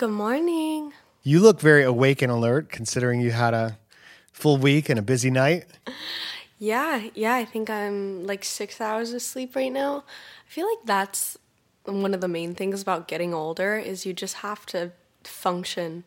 Good morning. You look very awake and alert considering you had a full week and a busy night. Yeah, yeah, I think I'm like six hours of sleep right now. I feel like that's one of the main things about getting older is you just have to function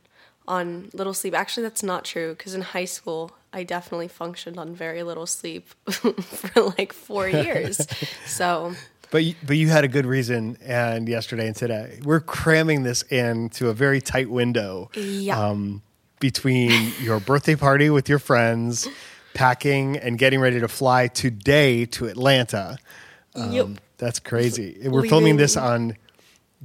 on little sleep. Actually, that's not true because in high school, I definitely functioned on very little sleep for like four years. so But you, but you had a good reason, and yesterday and today we're cramming this into a very tight window. Yeah. Um, between your birthday party with your friends, packing and getting ready to fly today to Atlanta. yep. That's crazy. We're filming this on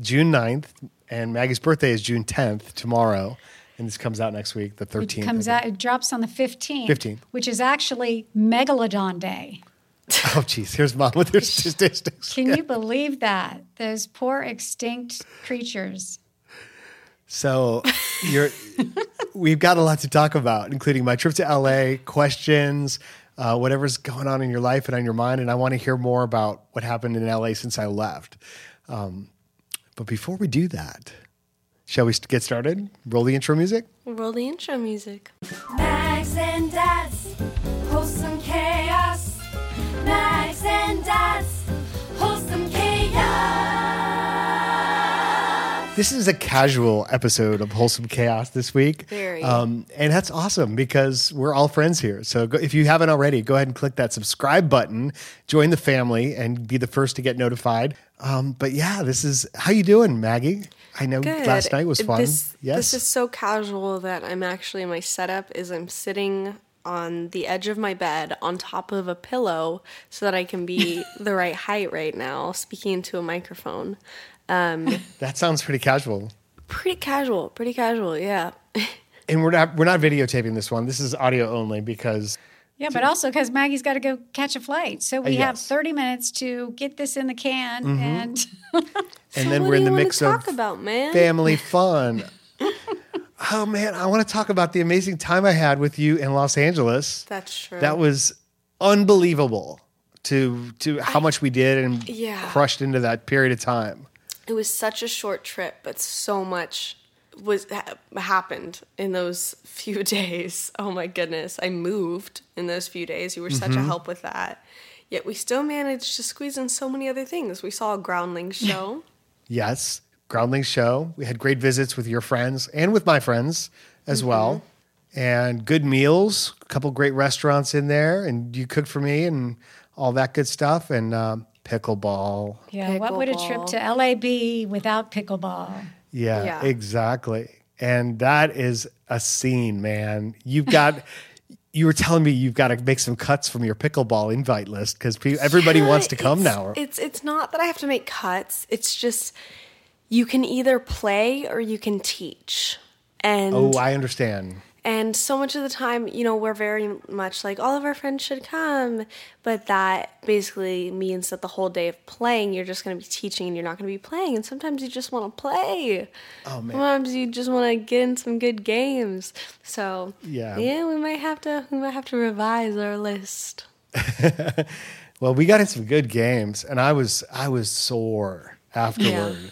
June 9th, and Maggie's birthday is June 10th, tomorrow. And this comes out next week, the 13th. It comes out. It drops on the fifteenth. 15th. which is actually Megalodon Day. Think. Oh, geez. Here's mom with her statistics. Can you believe that? Those poor extinct creatures. So you're, we've got a lot to talk about, including my trip to LA, questions, uh, whatever's going on in your life and on your mind. And I want to hear more about what happened in LA since I left. Um, but before we do that, shall we get started? Roll the intro music. Roll the intro music. Mags and Dads, wholesome chaos. Mags and Dads, wholesome chaos. This is a casual episode of Wholesome Chaos this week. Very. Um, and that's awesome because we're all friends here. So go, if you haven't already, go ahead and click that subscribe button, join the family, and be the first to get notified. Um, but yeah, this is how you doing, Maggie? I know Good. last night was fun. This, yes. This is so casual that I'm actually my setup is I'm sitting on the edge of my bed on top of a pillow so that I can be the right height right now, speaking into a microphone. that sounds pretty casual. Pretty casual, pretty casual, yeah. And we're not we're not videotaping this one. This is audio only because Yeah, but also because Maggie's got to go catch a flight, so we have yes. thirty minutes to get this in the can. Mm-hmm. And and then what we're in the you wanna mix talk of about, man? family fun. Oh man, I want to talk about the amazing time I had with you in Los Angeles. That's true. That was unbelievable to to how much we did and Yeah. crushed into that period of time. it was such a short trip, but so much was ha- happened in those few days. Oh my goodness, I moved in those few days. You were such Mm-hmm. a help with that. Yet we still managed to squeeze in so many other things. We saw a groundling show. Yes, Groundlings show. We had great visits with your friends and with my friends as Mm-hmm. well, and good meals. A couple great restaurants in there, and you cooked for me and all that good stuff. And um, pickleball. yeah, what would a trip to LA be without pickleball? Yeah, Yeah. exactly. And that is a scene, man. You've got. you were telling me you've got to make some cuts from your pickleball invite list because everybody wants to come It's- now. It's it's not that I have to make cuts. It's just you can either play or you can teach. And oh, I understand. And so much of the time, you know, we're very much like all of our friends should come, but that basically means that the whole day of playing, you're just going to be teaching and you're not going to be playing. And sometimes you just want to play. Oh man. Sometimes you just want to get in some good games. So Yeah. yeah, we might have to we might have to revise our list. Well, we got in some good games, and I was I was sore afterward.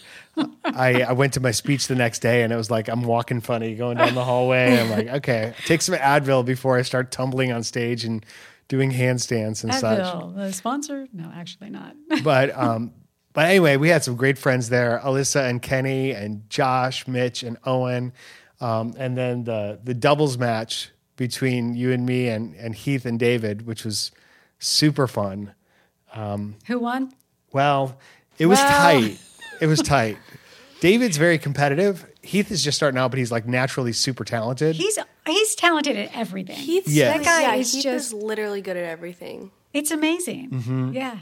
I, I went to my speech the next day, and it was like I'm walking funny going down the hallway. I'm like, okay, take some Advil before I start tumbling on stage and doing handstands and such. Advil, the sponsor? No, actually not. But um, but anyway, we had some great friends there: Alyssa and Kenny, and Josh, Mitch, and Owen, um, and then the the doubles match between you and me and and Heath and David, which was super fun. Who won? Well, it was Well. tight. It was tight. David's very competitive. Heath is just starting out, but he's like naturally super talented. He's he's talented at everything. Heath's Yes. That guy yeah, is Heath just- is literally good at everything. it's amazing. Mm-hmm. Yeah.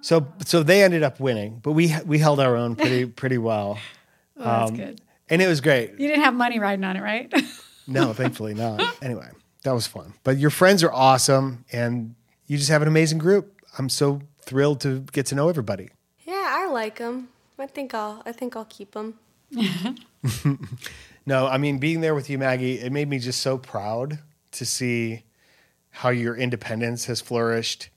so so they ended up winning, but we we held our own pretty pretty well, Well, that's Um, good. and it was great. You didn't have money riding on it, right? No, thankfully not. Anyway, that was fun. But your friends are awesome, and you just have an amazing group. I'm so thrilled to get to know everybody. Yeah, I like him. I think I'll I think I'll keep them. No, I mean being there with you, Maggie, it made me just so proud to see how your independence has flourished,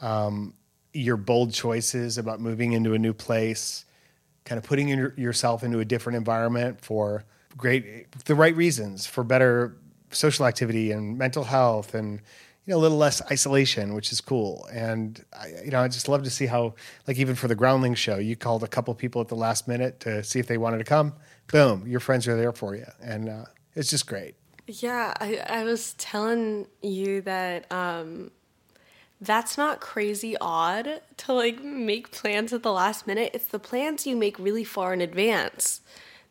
um, your bold choices about moving into a new place, kind of putting your, yourself into a different environment for great, the right reasons, for better social activity and mental health and you know a little less isolation, which is cool. And I, you know, I just love to see how, like even for the Groundling show, you called a couple people at the last minute to see if they wanted to come. Boom, your friends are there for you, and uh, it's just great. Yeah, I, I was telling you that um, that's not crazy odd to like make plans at the last minute. It's the plans you make really far in advance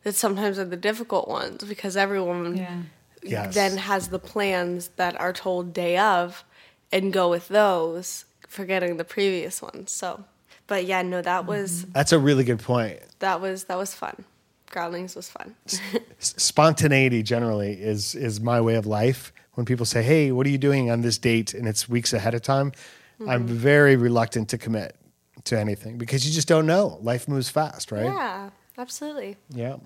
that sometimes are the difficult ones because everyone Yeah. Yes. then has the plans that are told day of and go with those, forgetting the previous ones. So, but yeah, no, that mm-hmm. was That's a really good point. that was that was fun. Groundlings was fun. S- spontaneity generally is is my way of life. When people say, "Hey, what are you doing on this date?" and it's weeks ahead of time, I'm mm-hmm. very reluctant to commit to anything because you just don't know. Life moves fast, right? yeah, absolutely. Yeah.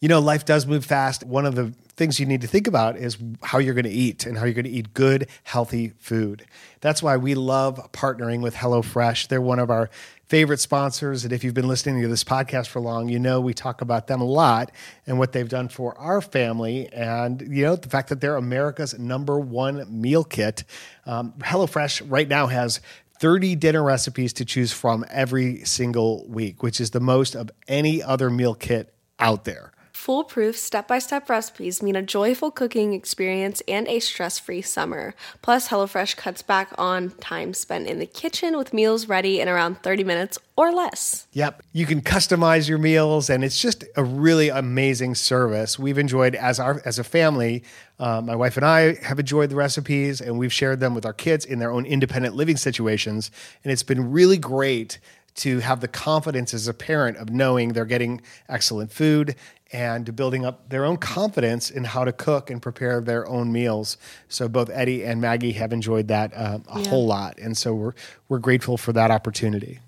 You know, life does move fast. One of the things you need to think about is how you're going to eat and how you're going to eat good, healthy food. That's why we love partnering with HelloFresh. They're one of our favorite sponsors. And if you've been listening to this podcast for long, you know we talk about them a lot and what they've done for our family. And, you know, the fact that they're America's number one meal kit. Um, HelloFresh right now has 30 dinner recipes to choose from every single week, which is the most of any other meal kit out there. Foolproof step by step recipes mean a joyful cooking experience and a stress free summer. Plus, HelloFresh cuts back on time spent in the kitchen with meals ready in around 30 minutes or less. Yep. You can customize your meals, and it's just a really amazing service. We've enjoyed as our as a family. Uh, my wife and I have enjoyed the recipes, and we've shared them with our kids in their own independent living situations. And it's been really great to have the confidence as a parent of knowing they're getting excellent food and building up their own confidence in how to cook and prepare their own meals. So both Eddie and Maggie have enjoyed that uh, a Yeah. whole lot, and so we're we're grateful for that opportunity.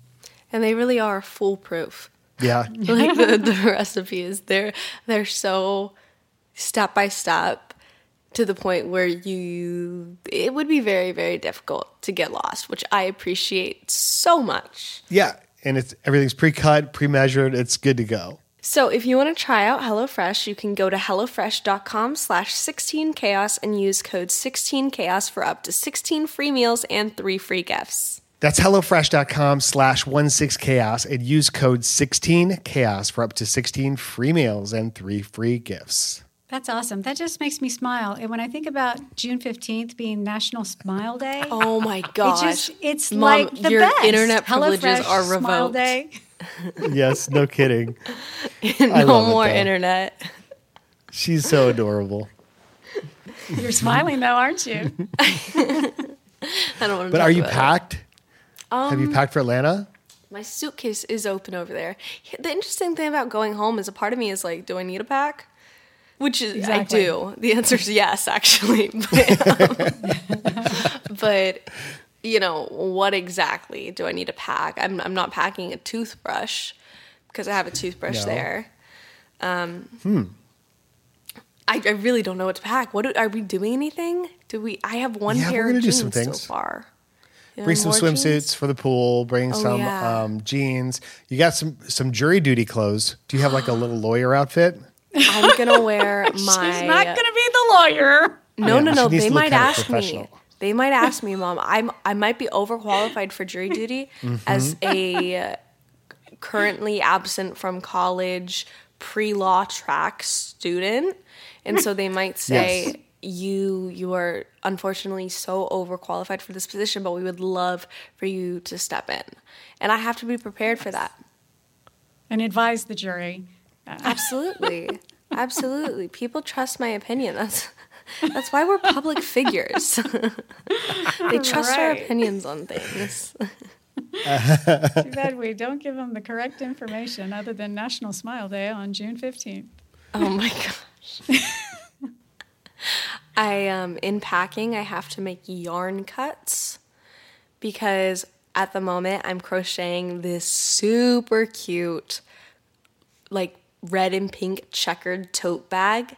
And they really are foolproof. Yeah. like the, the recipes, they're they're so step by step to the point where you it would be very very difficult to get lost, which I appreciate so much. Yeah, and it's everything's pre-cut, pre-measured. It's good to go. So if you want to try out HelloFresh, you can go to HelloFresh.com slash 16chaos and use code 16chaos for up to 16 free meals and three free gifts. That's HelloFresh.com slash 16chaos and use code 16chaos for up to 16 free meals and three free gifts. That's awesome. That just makes me smile. And when I think about June 15th being National Smile Day, Oh my it gosh. just, it's Mom, like the your best. internet privileges HelloFresh are Smile revoked. Day. Yes, no kidding. no love it, more internet. She's so adorable. You're smiling though, aren't you? I don't want to But talk are you about it. packed? Have Um, you packed for Atlanta? My suitcase is open over there. The interesting thing about going home is a part of me is like, do I need a pack? Which is Exactly. I do. The answer is yes, actually. But, um, but you know, what exactly do I need to pack? I'm I'm not packing a toothbrush because I have a toothbrush No. there. Um, I, I really don't know what to pack. What do, are we doing? Anything? Do we? I have one Yeah, we're pair gonna of do jeans some so far. You know, Bring some swimsuits jeans? for the pool. Bring Oh, some yeah. um, jeans. You got some some jury duty clothes. Do you have like a little lawyer outfit? I'm gonna wear my. She's not going to be the lawyer. No, Yeah, no, no. They might ask me. They might ask me, Mom. I'm I might be overqualified for jury duty Mm-hmm. as a currently absent from college pre-law track student, and so they might say. Yes. You you are unfortunately so overqualified for this position, but we would love for you to step in, and I have to be prepared for that. And advise the jury. Absolutely. Absolutely. People trust my opinion. That's that's why we're public figures. they trust our opinions on things. Too bad we don't give them the correct information other than National Smile Day on June 15th. Oh my gosh. I um in packing I have to make yarn cuts because at the moment I'm crocheting this super cute like red and pink checkered tote bag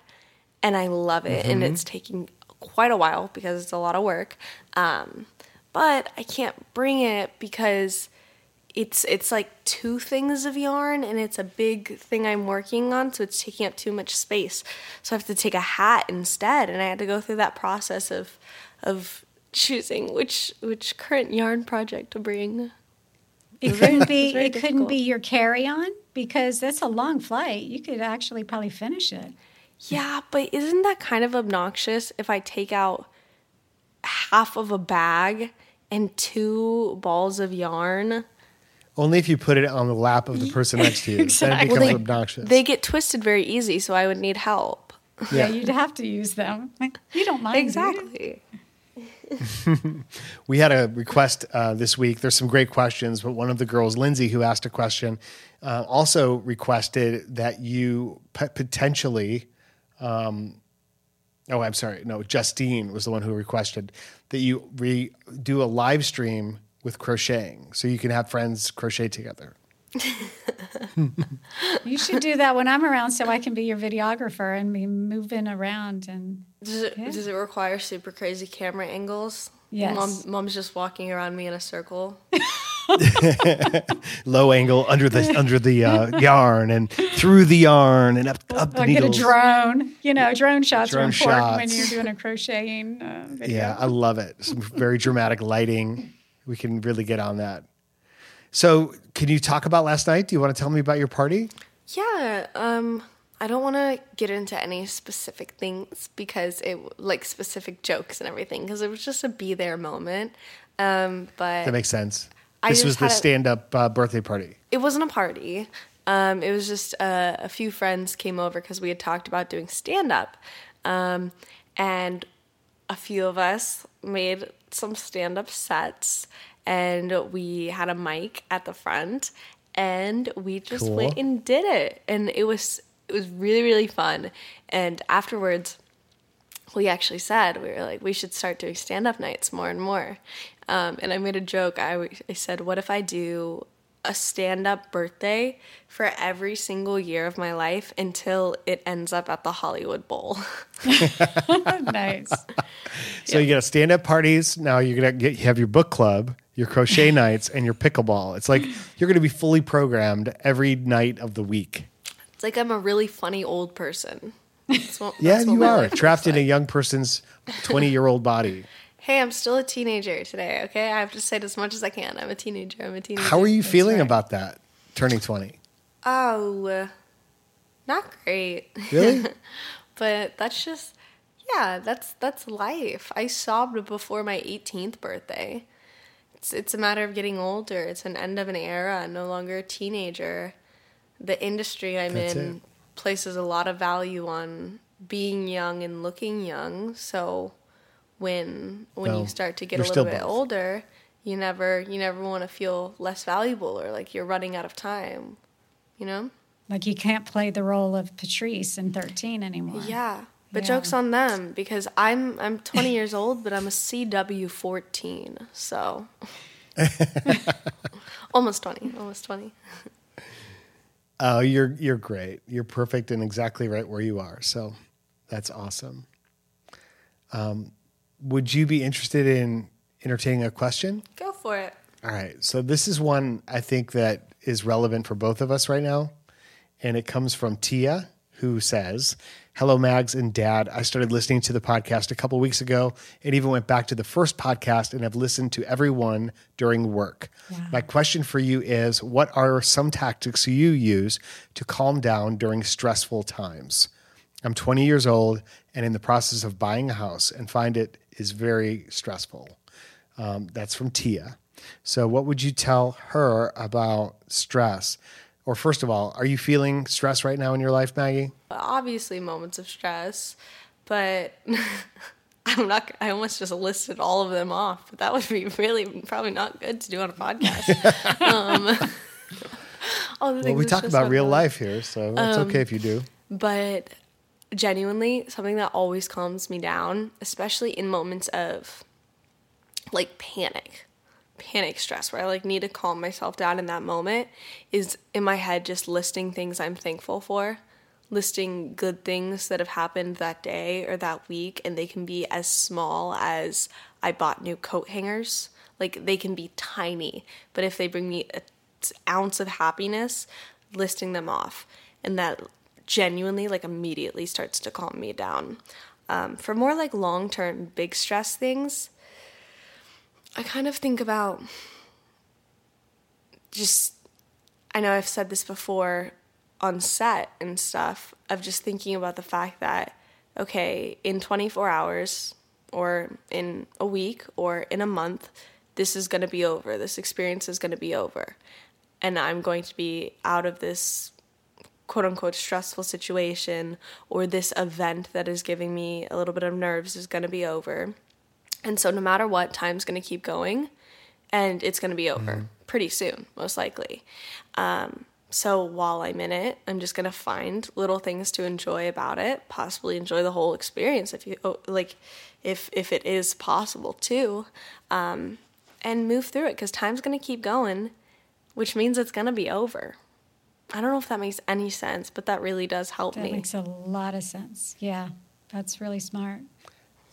and I love it and it's taking quite a while because it's a lot of work. Um but I can't bring it because it's it's like two things of yarn and it's a big thing I'm working on so it's taking up too much space. So I have to take a hat instead and I had to go through that process of of choosing which which current yarn project to bring. It couldn't be. it's very It couldn't be your carry-on because that's a long flight. You could actually probably finish it. Yeah, but isn't that kind of obnoxious if I take out half of a bag and two balls of yarn? Only if you put it on the lap of the person next to you. Then it Exactly. becomes Well, they- obnoxious. They get twisted very easy, so I would need help. Yeah, Yeah. you'd have to use them. You don't mind do you? Exactly. We had a request uh, this week. There's some great questions, but one of the girls, Lindsay, who asked a question, uh, also requested that you p- potentially. Um, oh, I'm sorry. No, Justine was the one who requested that you re- do a live stream with crocheting, so you can have friends crochet together. You should do that when I'm around, so I can be your videographer and be moving around and Does it, does it require super crazy camera angles? Yes. Mom, mom's just walking around me in a circle. Low angle under the under the uh, yarn and through the yarn and up up the Or get a drone. You know, drone shots Drone are important when you're doing a crocheting uh, video. Yeah, I love it. Some very dramatic lighting. We can really get on that. So, can you talk about last night? Do you want to tell me about your party? Yeah, um, I don't want to get into any specific things because it like specific jokes and everything because it was just a be there moment. Um, but That makes sense. I This was the stand-up uh, birthday party. it wasn't a party. Um, it was just uh, a few friends came over because we had talked about doing stand up. Um, and a few of us made some stand up sets and we had a mic at the front and we just Cool. went and did it. And it was it was really, really fun. And afterwards we actually said we were like we should start doing stand-up nights more and more um, and i made a joke I said what if i do a stand-up birthday for every single year of my life until it ends up at the hollywood bowl nice. So you get stand-up parties. Now you're gonna get you have your book club, your crochet nights, and your pickleball. It's like you're gonna be fully programmed every night of the week. It's like i'm a really funny old person That's what- Yeah, that's you are trapped in a young person's 20-year-old body. hey i'm still a teenager today okay i have to say it as much as i can i'm a teenager i'm a teenager How are you feeling right. about that? Turning 20. oh not great Really? but that's just yeah that's that's life i sobbed before my 18th birthday it's it's a matter of getting older it's an end of an era I'm no longer a teenager the industry i'm That's in it. places a lot of value on being young and looking young so when when Well, you start to get a little bit both. older you never you never want to feel less valuable or like you're running out of time you know Like you can't play the role of Patrice in 13 anymore. Yeah. But Yeah. joke's on them because I'm I'm 20 years old, but I'm a CW 14, so almost 20, almost 20. Oh, you're you're great. You're perfect and exactly right where you are. So that's awesome. Um, would you be interested in entertaining a question? Go for it. All right. So this is one I think that is relevant for both of us right now. And it comes from Tia, who says, Hello, Mags and Dad. I started listening to the podcast a couple weeks ago and even went back to the first podcast and have listened to every one during work. My question for you is What are some tactics you use to calm down during stressful times? I'm 20 years old and in the process of buying a house and find it is very stressful. Um, that's from Tia. So, what would you tell her about stress? Or, first of all, are you feeling stress right now in your life, Maggie? Obviously moments of stress, but I'm not I almost just listed all of them off, but that would be really probably not good to do on a podcast. um, Well, we talk about real life here, so it's okay if you do. but genuinely something that always calms me down especially in moments of like panic panic stress where i like need to calm myself down in that moment is in my head just listing things i'm thankful for listing good things that have happened that day or that week and they can be as small as i bought new coat hangers like they can be tiny but if they bring me a ounce of happiness listing them off. And that genuinely, like, immediately starts to calm me down. Um, for more like long term, big stress things, I kind of think about just, I know I've said this before on set and stuff, of just thinking about the fact that, okay, in 24 hours or in a week or in a month, this is going to be over. This experience is going to be over. And I'm going to be out of this quote unquote stressful situation or this event that is giving me a little bit of nerves is going to be over. And so, no matter what, time's going to keep going and it's going to be over pretty soon, most likely. Um, so, while I'm in it, I'm just going to find little things to enjoy about it, possibly enjoy the whole experience if you oh, like, if, if it is possible too, um, and move through it because time's going to keep going, which means it's going to be over. I don't know if that makes any sense, but that really does help That me. That makes a lot of sense. Yeah, that's really smart.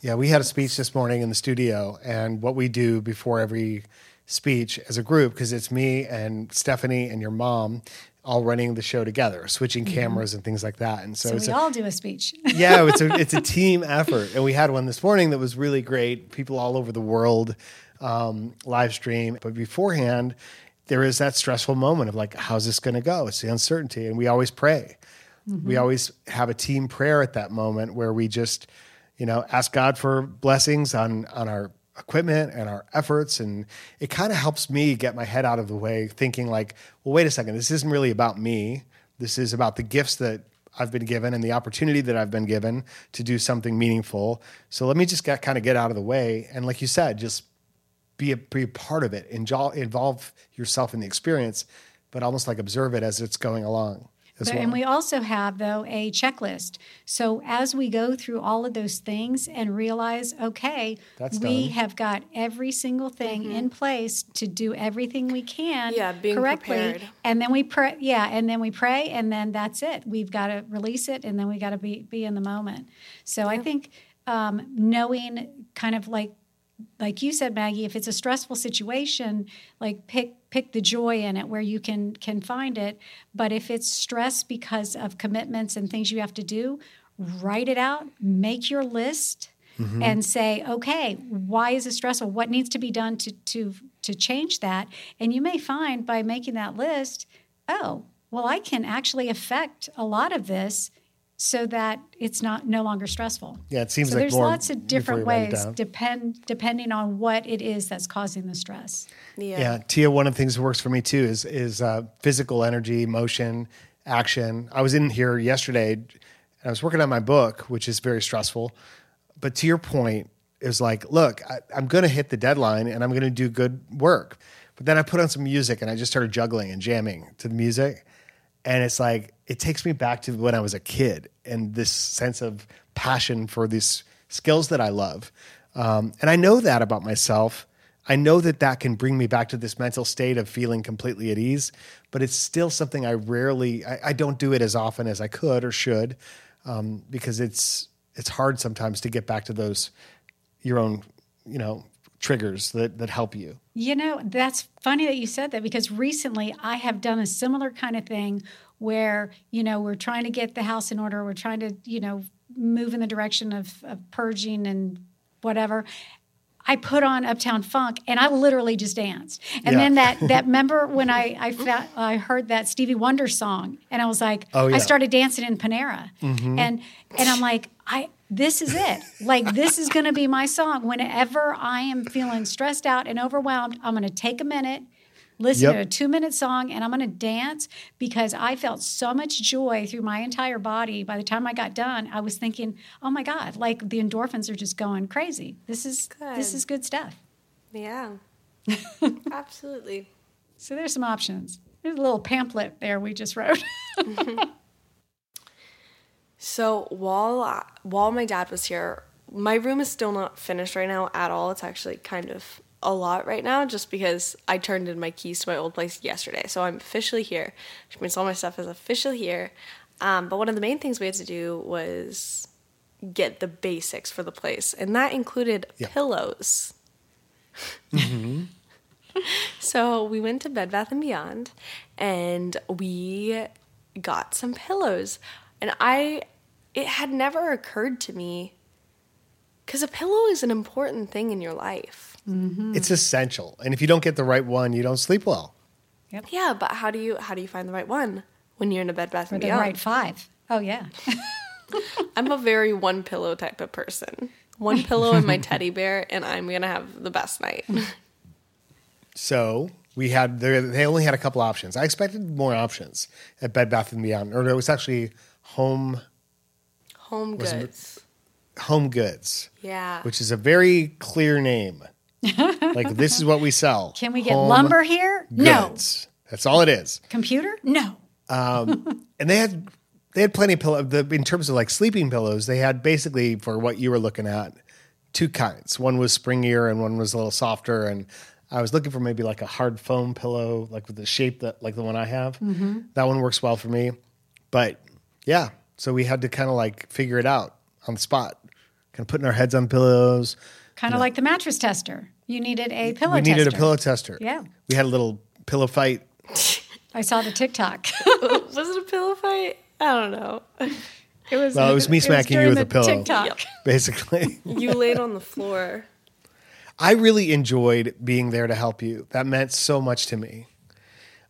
Yeah, we had a speech this morning in the studio, and what we do before every speech as a group, because it's me and Stephanie and your mom all running the show together, switching cameras and things like that. And so, So it's we a, all do a speech. yeah, it's a it's a team effort, and we had one this morning that was really great. People all over the world um, live stream, but beforehand, there is that stressful moment of like, how's this going to go? It's the uncertainty, and we always pray. We always have a team prayer at that moment where we just, you know, ask God for blessings on on our equipment and our efforts and it kind of helps me get my head out of the way thinking like well wait a second this isn't really about me this is about the gifts that I've been given and the opportunity that I've been given to do something meaningful. So let me just get, kind of get out of the way. And like you said, just be a, be a part of it, involve, involve yourself in the experience, but almost like observe it as it's going along. As But, well. and we also have, though, a checklist. So as we go through all of those things and realize, okay, That's we done. have got every single thing in place to do everything we can Mm-hmm. Yeah, being correctly. prepared. And then we pray, yeah, and then we pray, and then that's it. We've got to release it, and then we got to be be in the moment. So I think um, knowing kind of like like you said maggie if it's a stressful situation like pick pick the joy in it where you can can find it. But if it's stress because of commitments and things you have to do write it out make your list mm-hmm. and say okay why is it stressful? What needs to be done to to to change that? And you may find by making that list oh well i can actually affect a lot of this so that it's not no longer stressful yeah, it seems so like there's more lots of different you write it ways depend depending on what it is that's causing the stress. Yeah. Yeah, Tia. One of the things that works for me too is is uh, physical energy, motion, action. I was in here yesterday, and I was working on my book, which is very stressful. But to your point, it was like, look, I, I'm going to hit the deadline, and I'm going to do good work. But then I put on some music, and I just started juggling and jamming to the music, and it's like it takes me back to when I was a kid and this sense of passion for these skills that I love. Um, and I know that about myself. I know that that can bring me back to this mental state of feeling completely at ease, but it's still something I rarely, I, I don't do it as often as I could or should, um, because it's it's hard sometimes to get back to those your own, you know, triggers that that help you. You know, that's funny that you said that because recently I have done a similar kind of thing where, you know, we're trying to get the house in order, we're trying to, you know, move in the direction of, of purging and whatever. I put on Uptown Funk and I literally just danced. And Yeah. then that that remember when I I, fa- I heard that Stevie Wonder song and I was like Oh, yeah. I started dancing in Panera. Mm-hmm. And and I'm like I this is it. Like this is going to be my song whenever I am feeling stressed out and overwhelmed, I'm going to take a minute listen Yep. to a two minute song and I'm going to dance because I felt so much joy through my entire body. By the time I got done, I was thinking, oh my God, like the endorphins are just going crazy. This is this is good stuff. Yeah. Absolutely. So there's some options. There's a little pamphlet there we just wrote. So while while my dad was here, my room is still not finished right now at all. It's actually kind of a lot right now, just because I turned in my keys to my old place yesterday. So I'm officially here, which means all my stuff is officially here. Um, but one of the main things we had to do was get the basics for the place, and that included pillows. so we went to Bed Bath and Beyond, and we got some pillows, and I, it had never occurred to me, because a pillow is an important thing in your life. Mm-hmm. It's essential. And if you don't get the right one, you don't sleep well. Yeah, but how do you how do you find the right one when you're in a Bed Bath For and the Beyond? right five. Oh yeah. I'm a very one pillow type of person. One pillow and my teddy bear, and I'm gonna have the best night. So we had they they only had a couple options. I expected more options at Bed Bath and Beyond, or it was actually Home Home goods. Home Goods, Yeah. which is a very clear name. like this is what we sell. Can we get Home lumber here? No. That's all it is. Computer? No. Um, and they had they had plenty of pillow the, in terms of like sleeping pillows they had basically for what you were looking at two kinds one was springier and one was a little softer and i was looking for maybe like a hard foam pillow like with the shape that like the one i have mm-hmm. that one works well for me but yeah so we had to kind of like figure it out on the spot kind of putting our heads on pillows Kind of like the mattress tester. You needed a pillow we tester. needed a pillow tester Yeah. we had a little pillow fight I saw the TikTok. was it a pillow fight? I don't know. It was. Well, it was me smacking you during with a the pillow. TikTok. basically You laid on the floor. I really enjoyed being there to help you. That meant so much to me.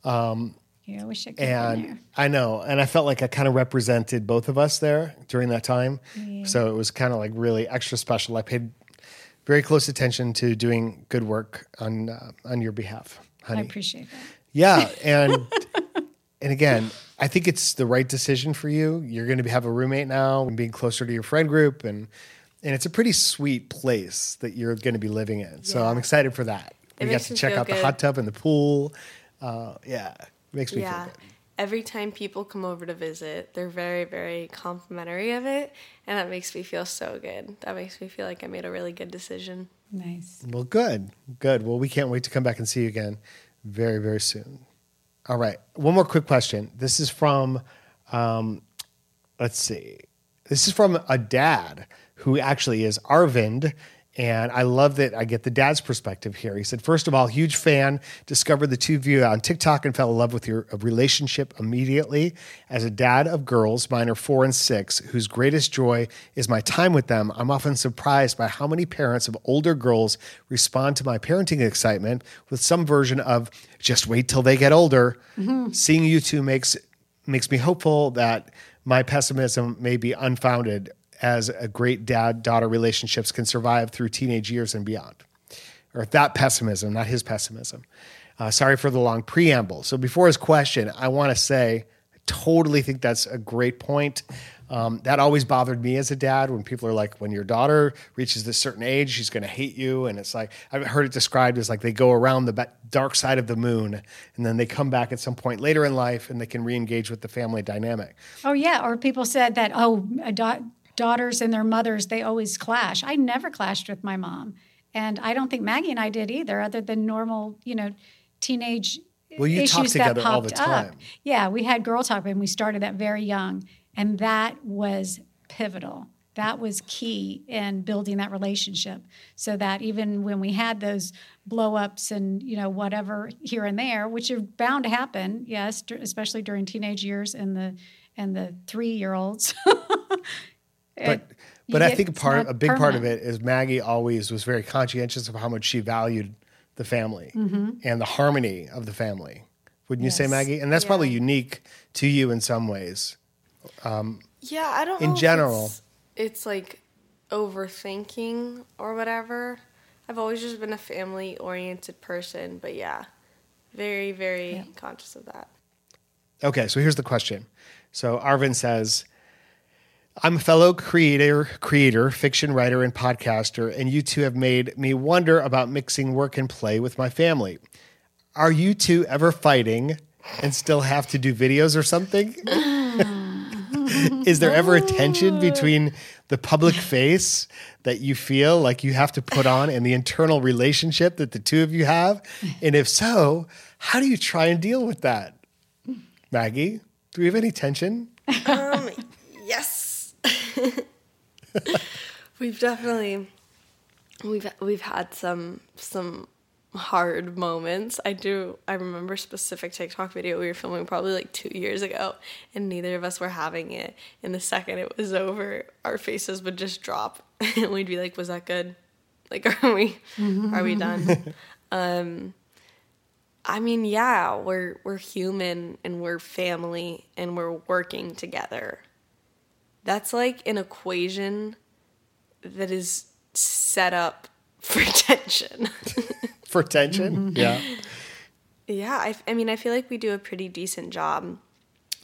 Um, Yeah, I wish I could And there. I know. And I felt like I kind of represented both of us there during that time. So it was kind of like really extra special. I paid very close attention to doing good work on uh, on your behalf, honey. I appreciate that. Yeah, and and again, I think it's the right decision for you. You're going to have a roommate now and being closer to your friend group and and it's a pretty sweet place that you're going to be living in. So I'm excited for that. It we got to check out the hot tub and the pool. Uh, yeah, makes me Yeah. feel good. Every time people come over to visit, they're very, very complimentary of it. And that makes me feel so good. That makes me feel like I made a really good decision. Nice. Well, good, good. Well, we can't wait to come back and see you again very, very soon. All right. One more quick question. This is from, um, let's see. This is from a dad who actually is Arvind. And I love that I get the dad's perspective here. He said, First of all, huge fan, discovered the two of you on TikTok and fell in love with your uh, relationship immediately. As a dad of girls, mine are four and six, whose greatest joy is my time with them, I'm often surprised by how many parents of older girls respond to my parenting excitement with some version of just wait till they get older. Mm-hmm. Seeing you two makes makes me hopeful that my pessimism may be unfounded as a great dad daughter relationships can survive through teenage years and beyond. Or that pessimism, not his pessimism. Uh, sorry for the long preamble. So, before his question, I want to say I totally think that's a great point. Um, that always bothered me as a dad when people are like, when your daughter reaches this certain age, she's going to hate you. And it's like, I've heard it described as like they go around the dark side of the moon and then they come back at some point later in life and they can re engage with the family dynamic. Oh yeah, or people said that oh, a da- daughters and their mothers they always clash. I never clashed with my mom, and I don't think Maggie and I did either, other than normal, you know, teenage Well, you talk issues that together all popped the up. Yeah, we had girl talk, and we started that very young, and that was pivotal. That was key in building that relationship, so that even when we had those blow ups and you know whatever here and there, which are bound to happen, yes, especially during teenage years and the and the three year olds. But but I think a part a big part of it is Maggie always was very conscientious of how much she valued the family mm-hmm. and the harmony of the family. Wouldn't you say, Maggie? And that's Yeah. probably unique to you in some ways. Um, yeah, I don't In general. It's, it's like overthinking or whatever. I've always just been a family oriented person, but yeah, very, very conscious of that. Okay, so here's the question. So Arvind says, I'm a fellow creator, creator, fiction writer, and podcaster, and you two have made me wonder about mixing work and play with my family. Are you two ever fighting and still have to do videos or something? Is there ever a tension between the public face that you feel like you have to put on and the internal relationship that the two of you have? And if so, how do you try and deal with that? Maggie, do we have any tension? Um, yes. we've definitely we've we've had some some hard moments. I do. I remember a specific TikTok video we were filming probably like two years ago, and neither of us were having it. And the second it was over, our faces would just drop, and we'd be like, "Was that good? Like, are we, are we done?" um, I mean, yeah, we're we're human and we're family and we're working together. That's like an equation that is set up for tension. For tension? Mm-hmm. Yeah. Yeah, I, I mean, I feel like we do a pretty decent job.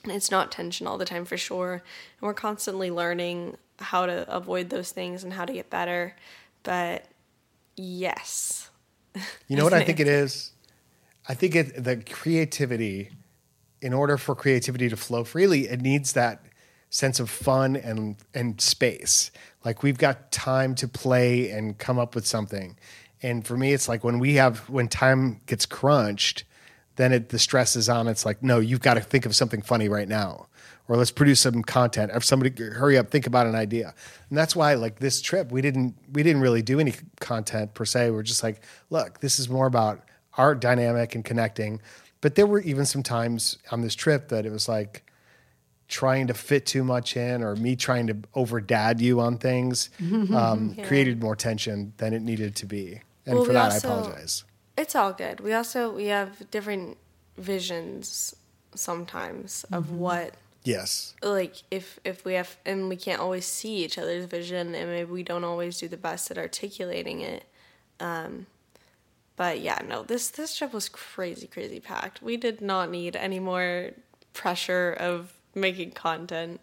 And It's not tension all the time for sure. And we're constantly learning how to avoid those things and how to get better. But yes. You know what I think it is? I think it, the creativity, in order for creativity to flow freely, it needs that sense of fun and and space. Like we've got time to play and come up with something. And for me, it's like when we have when time gets crunched, then it, the stress is on. It's like, no, you've got to think of something funny right now, or let's produce some content. Or somebody, hurry up, think about an idea. And that's why, like this trip, we didn't we didn't really do any content per se. We're just like, look, this is more about our dynamic and connecting. But there were even some times on this trip that it was like trying to fit too much in, or me trying to over dad you on things, um, created more tension than it needed to be. And Well, for that, also- I apologize. It's all good. We also we have different visions sometimes of what Yes. like if if we have and we can't always see each other's vision and maybe we don't always do the best at articulating it um but yeah no this this trip was crazy crazy packed we did not need any more pressure of making content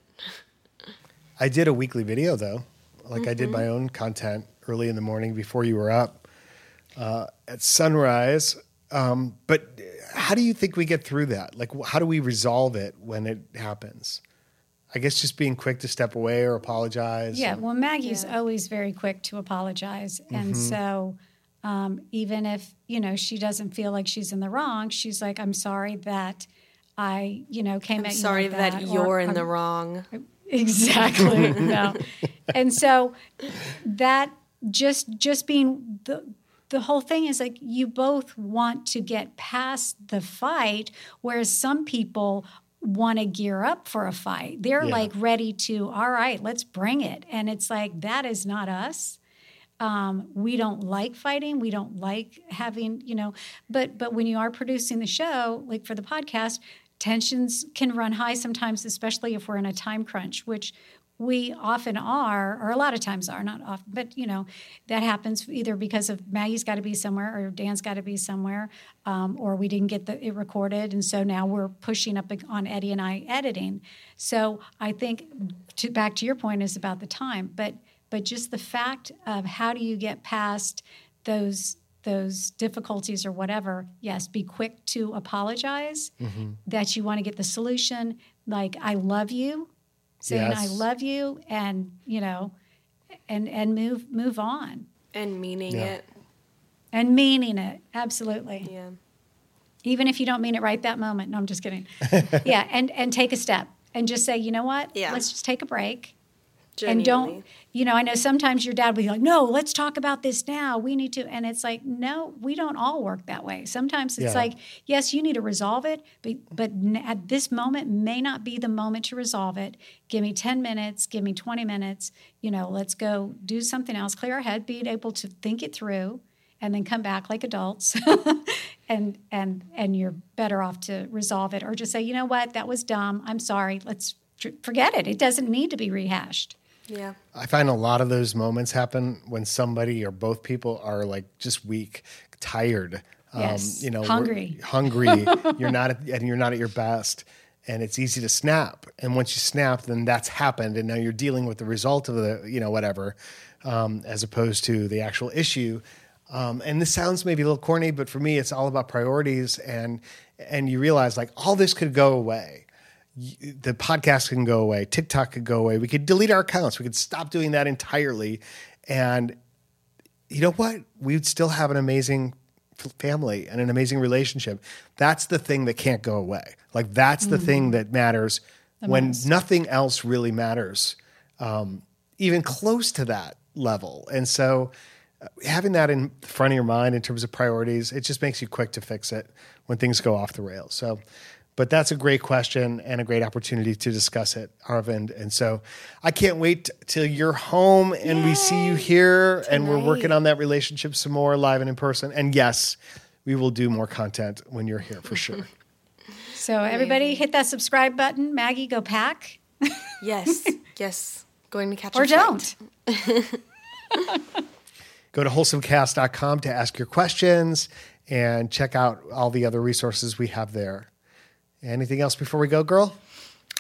I did a weekly video though. Like I did my own content early in the morning before you were up uh, at sunrise. Um, but how do you think we get through that? Like, how do we resolve it when it happens? I guess just being quick to step away or apologize. Yeah, well, Maggie's always very quick to apologize, and so um, even if you know she doesn't feel like she's in the wrong, she's like, "I'm sorry that I, you know, came at you sorry like that, that, you're in "I'm the wrong. Exactly no. And so that just just being the the whole thing is like you both want to get past the fight whereas some people want to gear up for a fight. They're Yeah. like ready to all right let's bring it. And it's like that is not us. Um, we don't like fighting we don't like having you know but but when you are producing the show like for the podcast tensions can run high sometimes especially if we're in a time crunch which we often are or a lot of times are not often but you know that happens either because of maggie's got to be somewhere or dan's got to be somewhere um, or we didn't get the, it recorded and so now we're pushing up on eddie and i editing. So i think to, back to your point is about the time but but just the fact of how do you get past those those difficulties or whatever yes be quick to apologize mm-hmm. that you want to get the solution like i love you saying i love you and you know and and move move on. And meaning Yeah. it. And meaning it absolutely. Yeah. Even if you don't mean it right that moment no i'm just kidding. Yeah and and take a step and just say you know what? Yeah. let's just take a break Genuinely. and don't you know i know sometimes your dad will be like no let's talk about this now. We need to and it's like no we don't all work that way. Sometimes it's Yeah. like yes you need to resolve it but but at this moment may not be the moment to resolve it. Give me 10 minutes give me 20 minutes you know let's go do something else clear our head being able to think it through and then come back like adults and and and you're better off to resolve it or just say you know what? That was dumb. I'm sorry. Let's tr- forget it. It doesn't need to be rehashed yeah I find a lot of those moments happen when somebody or both people are like just weak, tired. Um, Yes. you know, Hungry. hungry. you're not at, and you're not at your best, and it's easy to snap. And once you snap, then that's happened, and now you're dealing with the result of the you know whatever, um, as opposed to the actual issue. Um, and this sounds maybe a little corny, but for me, it's all about priorities, and and you realize like all this could go away the podcast can go away, TikTok could go away. We could delete our accounts. We could stop doing that entirely. And you know what? We'd still have an amazing family and an amazing relationship. That's the thing that can't go away. Like that's the thing that matters when nothing else really matters, um, even close to that level. And so uh, having that in front of your mind in terms of priorities, it just makes you quick to fix it when things go off the rails. So, but that's a great question and a great opportunity to discuss it, Arvind. And so I can't wait till you're home and we see you here and we're working on that relationship some more live and in person. And yes, we will do more content when you're here for sure. So everybody hit that subscribe button. Maggie, go pack Yes, yes. Going to catch up. or a don't. Go to wholesomecast.com to ask your questions and check out all the other resources we have there. Anything else before we go, girl?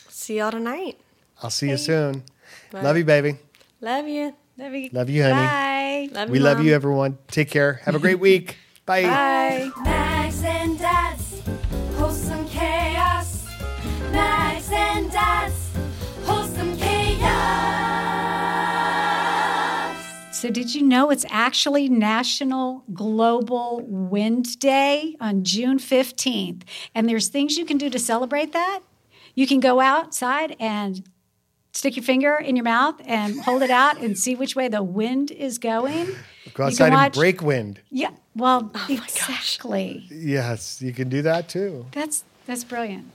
See y'all tonight. I'll see you soon. Bye. Love you, baby. Love you. Love you. Love you, honey. Bye. Love We you, love Mom. you, everyone. Take care. Have a great week. Bye. Bye. So, did you know it's actually National Global Wind Day on June 15th? And there's things you can do to celebrate that. You can go outside and stick your finger in your mouth and hold it out and see which way the wind is going. Go outside can and break wind. Yeah, well, Oh exactly. Yes, you can do that too. That's that's brilliant.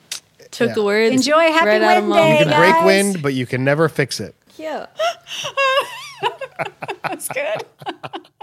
Took Yeah. the words. Enjoy Happy right Wind Day. You can mouth. break wind, but you can never fix it. Yeah. That's good.